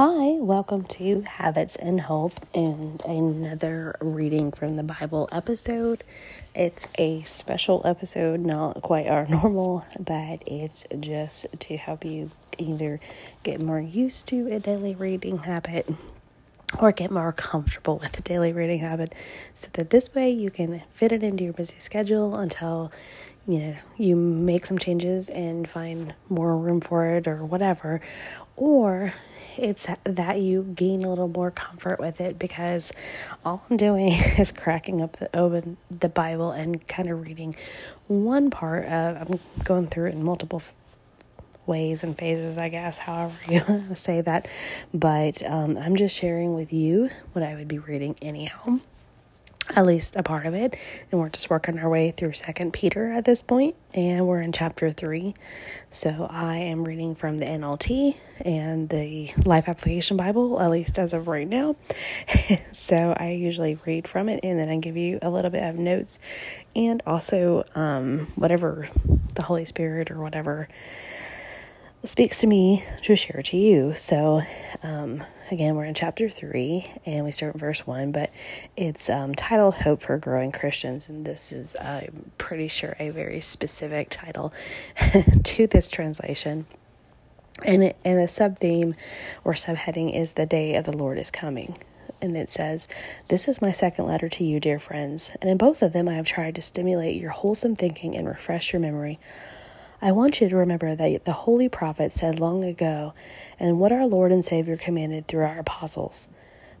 Hi, welcome to Habits and Hope and another reading from the Bible episode. It's a special episode, not quite our normal, but it's just to help you either get more used to a daily reading habit or get more comfortable with the daily reading habit so that this way you can fit it into your busy schedule until you know you make some changes and find more room for it or whatever or it's that you gain a little more comfort with it because all I'm doing is cracking up the open the Bible and kind of reading one part of I'm going through it in multiple ways and phases, I guess, however you say that. But um, I'm just sharing with you what I would be reading anyhow at least a part of it. And we're just working our way through second peter at this point and we're in chapter 3 so i am reading from the nlt and the life application bible at least as of right now. So i usually read from it and then i give you a little bit of notes and also um, whatever the holy spirit or whatever speaks to me to share to you so um, Again, we're in chapter 3 and we start in verse 1, but it's um, titled Hope for Growing Christians. And this is, I'm pretty sure, a very specific title to this translation. And, it, and the sub theme or subheading is The Day of the Lord is Coming. And it says, This is my second letter to you, dear friends. And in both of them, I have tried to stimulate your wholesome thinking and refresh your memory I want you to remember that the holy prophet said long ago, and what our Lord and Savior commanded through our apostles.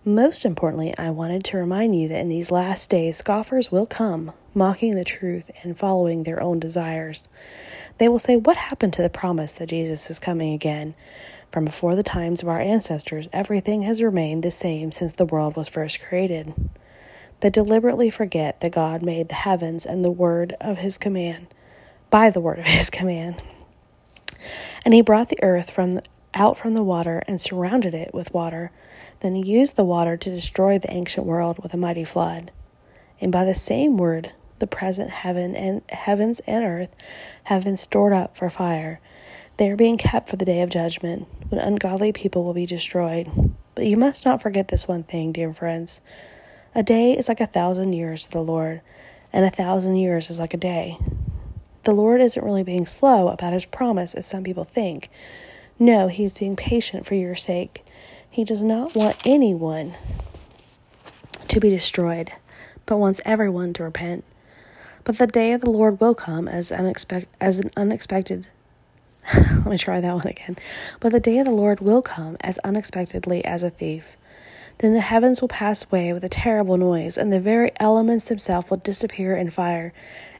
Most importantly, I wanted to remind you that in these last days, scoffers will come, mocking the truth and following their own desires. They will say, What happened to the promise that Jesus is coming again? From before the times of our ancestors, everything has remained the same since the world was first created. They deliberately forget that God made the heavens and the word of his command by the word of his command. And he brought the earth from out from the water and surrounded it with water. Then he used the water to destroy the ancient world with a mighty flood. And by the same word, the present heaven and heavens and earth have been stored up for fire. They are being kept for the day of judgment, when ungodly people will be destroyed. But you must not forget this one thing, dear friends. A day is like a thousand years to the Lord, and a thousand years is like a day the Lord isn't really being slow about his promise, as some people think. No, he is being patient for your sake. He does not want anyone to be destroyed, but wants everyone to repent. But the day of the Lord will come as unexpected as an unexpected let me try that one again. But the day of the Lord will come as unexpectedly as a thief. Then the heavens will pass away with a terrible noise, and the very elements themselves will disappear in fire,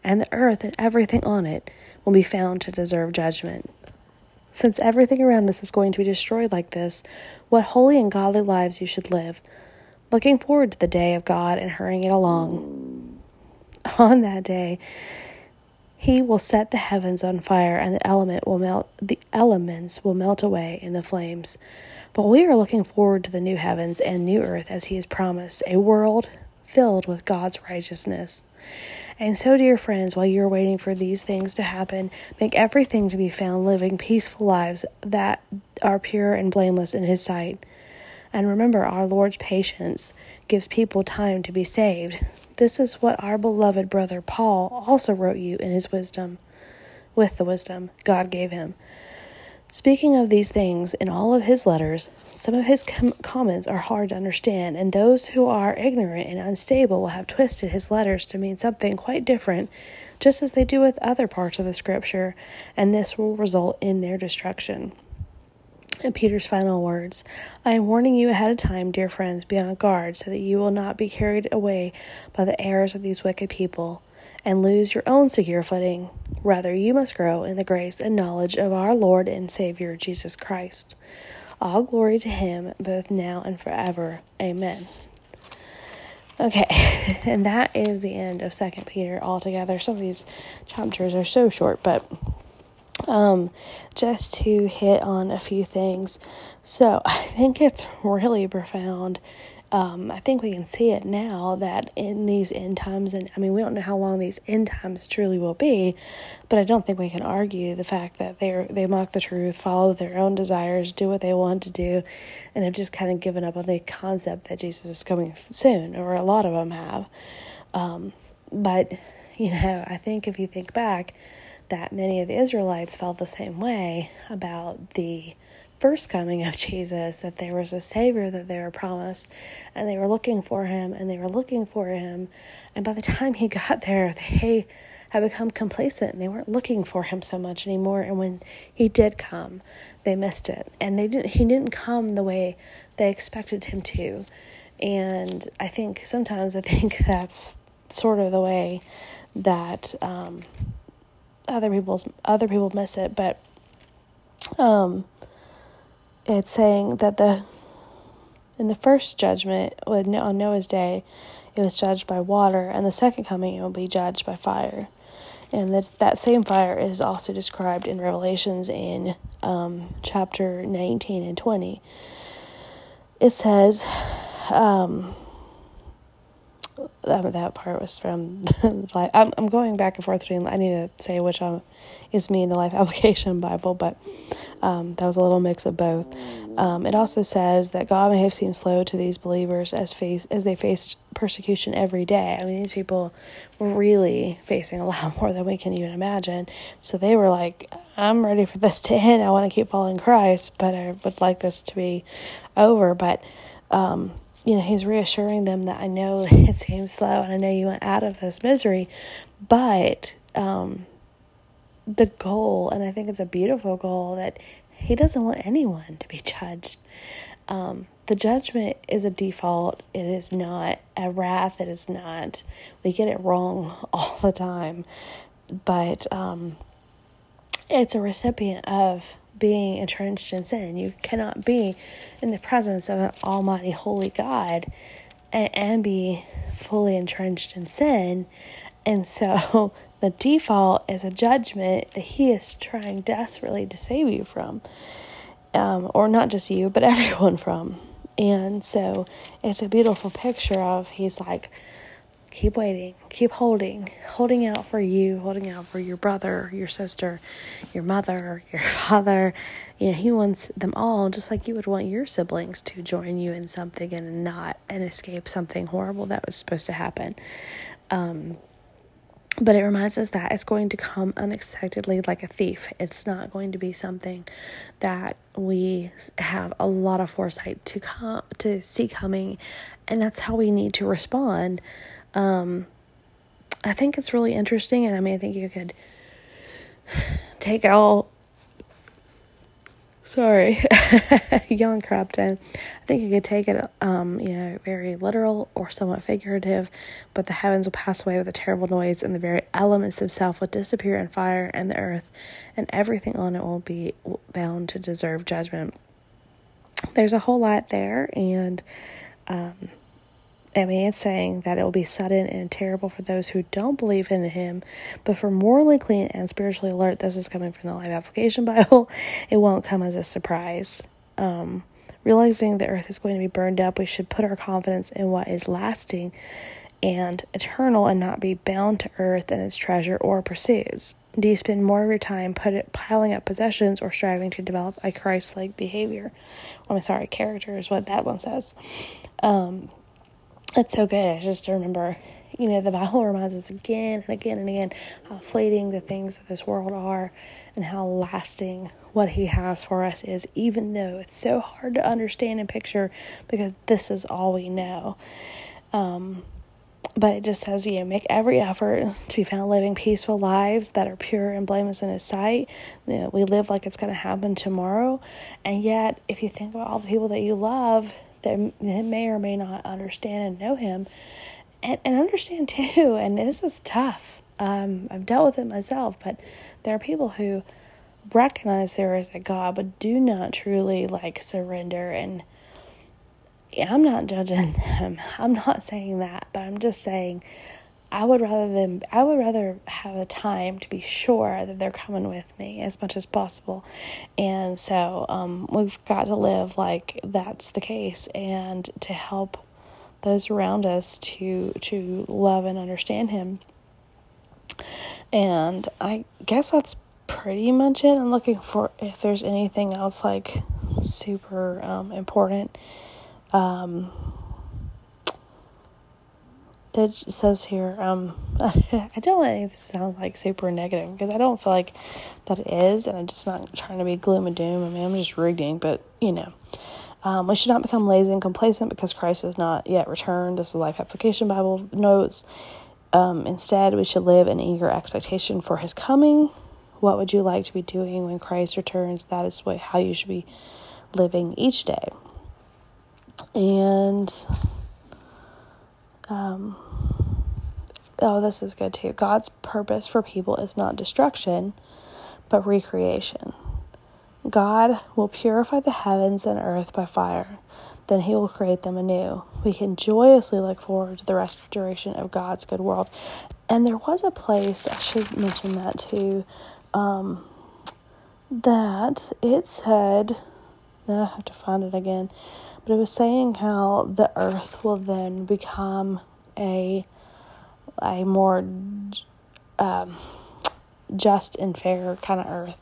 and the earth and everything on it will be found to deserve judgment. Since everything around us is going to be destroyed like this, what holy and godly lives you should live, looking forward to the day of God and hurrying it along. On that day, he will set the heavens on fire, and the element will melt. The elements will melt away in the flames. But we are looking forward to the new heavens and new earth as He has promised, a world filled with God's righteousness. And so, dear friends, while you are waiting for these things to happen, make everything to be found living peaceful lives that are pure and blameless in His sight. And remember, our Lord's patience gives people time to be saved. This is what our beloved brother Paul also wrote you in his wisdom, with the wisdom God gave him. Speaking of these things in all of his letters, some of his com- comments are hard to understand, and those who are ignorant and unstable will have twisted his letters to mean something quite different, just as they do with other parts of the scripture, and this will result in their destruction. And Peter's final words I am warning you ahead of time, dear friends, be on guard, so that you will not be carried away by the errors of these wicked people and lose your own secure footing. Rather, you must grow in the grace and knowledge of our Lord and Savior Jesus Christ. All glory to him both now and forever. Amen. Okay, and that is the end of Second Peter altogether. Some of these chapters are so short, but um, just to hit on a few things. So I think it's really profound um, I think we can see it now that in these end times, and I mean, we don't know how long these end times truly will be, but I don't think we can argue the fact that they they mock the truth, follow their own desires, do what they want to do, and have just kind of given up on the concept that Jesus is coming soon, or a lot of them have. Um, but you know, I think if you think back, that many of the Israelites felt the same way about the first coming of Jesus, that there was a Savior that they were promised, and they were looking for him, and they were looking for him. And by the time he got there, they had become complacent and they weren't looking for him so much anymore. And when he did come, they missed it. And they didn't he didn't come the way they expected him to. And I think sometimes I think that's sort of the way that um, other people's other people miss it, but um, it's saying that the in the first judgment on Noah's day, it was judged by water, and the second coming it will be judged by fire. And that that same fire is also described in Revelations in um, chapter nineteen and twenty. It says. Um, that, that part was from like I'm I'm going back and forth between I need to say which one is me in the Life Application Bible, but um, that was a little mix of both. Um, it also says that God may have seemed slow to these believers as face as they faced persecution every day. I mean, these people were really facing a lot more than we can even imagine. So they were like, "I'm ready for this to end. I want to keep following Christ, but I would like this to be over." But um, you know, he's reassuring them that I know it seems slow and I know you went out of this misery, but um, the goal, and I think it's a beautiful goal, that he doesn't want anyone to be judged. Um, the judgment is a default. It is not a wrath. It is not. We get it wrong all the time, but um, it's a recipient of being entrenched in sin. You cannot be in the presence of an almighty holy God and, and be fully entrenched in sin. And so the default is a judgment that he is trying desperately to save you from. Um, or not just you, but everyone from. And so it's a beautiful picture of he's like, keep waiting, keep holding, holding out for you, holding out for your brother, your sister, your mother, your father. You know, he wants them all, just like you would want your siblings to join you in something and not and escape something horrible that was supposed to happen. Um, but it reminds us that it's going to come unexpectedly like a thief. It's not going to be something that we have a lot of foresight to come to see coming, and that's how we need to respond um, I think it's really interesting, and I mean, I think you could take all. Sorry, young Crapton. I think you could take it, um, you know, very literal or somewhat figurative. But the heavens will pass away with a terrible noise, and the very elements themselves will disappear in fire, and the earth and everything on it will be bound to deserve judgment. There's a whole lot there, and um, Mean, it's saying that it will be sudden and terrible for those who don't believe in Him, but for morally clean and spiritually alert, this is coming from the Life Application Bible, it won't come as a surprise. Um, realizing the earth is going to be burned up, we should put our confidence in what is lasting and eternal and not be bound to earth and its treasure or pursuits. Do you spend more of your time put it, piling up possessions or striving to develop a Christ like behavior? I'm sorry, character is what that one says. Um, it's so good. I just remember, you know, the Bible reminds us again and again and again how fleeting the things of this world are and how lasting what He has for us is, even though it's so hard to understand and picture because this is all we know. Um, but it just says, you know, make every effort to be found living peaceful lives that are pure and blameless in His sight. You know, we live like it's going to happen tomorrow. And yet, if you think about all the people that you love, that may or may not understand and know him and, and understand too and this is tough. Um, i've dealt with it myself but there are people who recognize there is a god but do not truly like surrender and i'm not judging them. I'm not saying that but i'm just saying I would rather than I would rather have a time to be sure that they're coming with me as much as possible, and so um, we've got to live like that's the case, and to help those around us to to love and understand him. And I guess that's pretty much it. I'm looking for if there's anything else like super um, important. Um, it says here, um, I don't want it to sound like super negative because I don't feel like that is, and I'm just not trying to be gloom and doom. I mean, I'm just reading, but you know, um, we should not become lazy and complacent because Christ has not yet returned. This is Life Application Bible notes. Um, instead, we should live in eager expectation for His coming. What would you like to be doing when Christ returns? That is what how you should be living each day. And um, oh, this is good too. God's purpose for people is not destruction, but recreation. God will purify the heavens and earth by fire. Then he will create them anew. We can joyously look forward to the restoration of God's good world. And there was a place, I should mention that too, um, that it said, now I have to find it again, but it was saying how the earth will then become a a more um, just and fair kind of earth.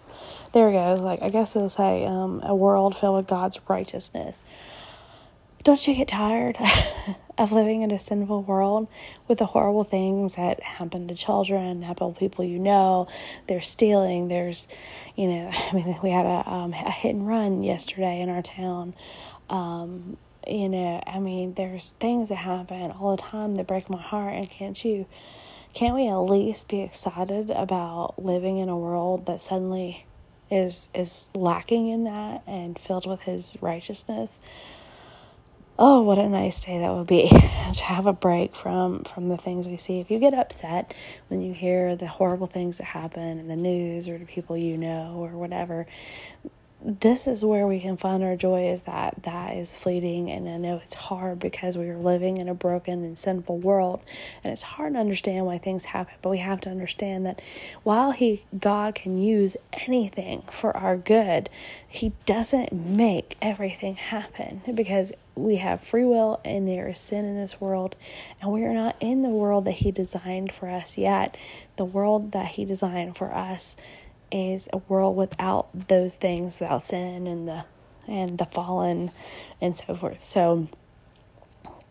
There we go. Like I guess it'll say um, a world filled with God's righteousness. Don't you get tired of living in a sinful world with the horrible things that happen to children, happen to people you know? There's stealing. There's, you know, I mean, we had a, um, a hit and run yesterday in our town. Um, you know, I mean, there's things that happen all the time that break my heart, and can't you? Can't we at least be excited about living in a world that suddenly is is lacking in that and filled with His righteousness? Oh what a nice day that would be to have a break from from the things we see. If you get upset when you hear the horrible things that happen in the news or to people you know or whatever this is where we can find our joy is that that is fleeting and i know it's hard because we are living in a broken and sinful world and it's hard to understand why things happen but we have to understand that while he god can use anything for our good he doesn't make everything happen because we have free will and there is sin in this world and we are not in the world that he designed for us yet. The world that he designed for us is a world without those things, without sin and the and the fallen and so forth. So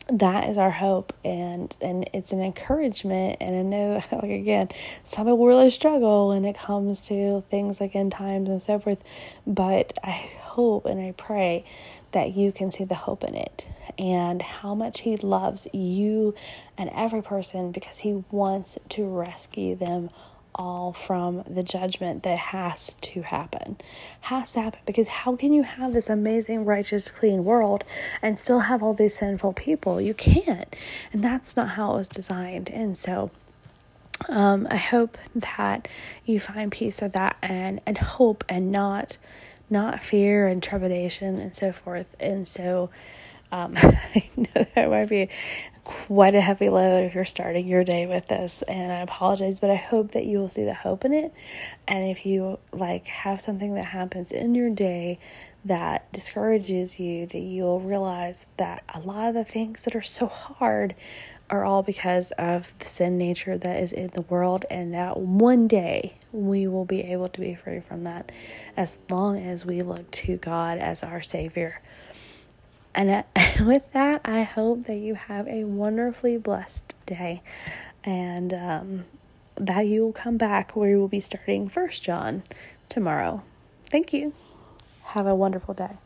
that is our hope and and it's an encouragement and I know like again some people really struggle when it comes to things like end times and so forth but I hope and I pray that you can see the hope in it and how much he loves you and every person because he wants to rescue them all from the judgment that has to happen. Has to happen because how can you have this amazing, righteous, clean world and still have all these sinful people? You can't. And that's not how it was designed. And so um, I hope that you find peace with that and, and hope and not not fear and trepidation and so forth. And so um, I know that might be quite a heavy load if you're starting your day with this, and I apologize, but I hope that you will see the hope in it. And if you like have something that happens in your day that discourages you, that you'll realize that a lot of the things that are so hard are all because of the sin nature that is in the world, and that one day we will be able to be free from that as long as we look to God as our Savior. And with that, I hope that you have a wonderfully blessed day and um, that you will come back where we will be starting First John tomorrow. Thank you. Have a wonderful day.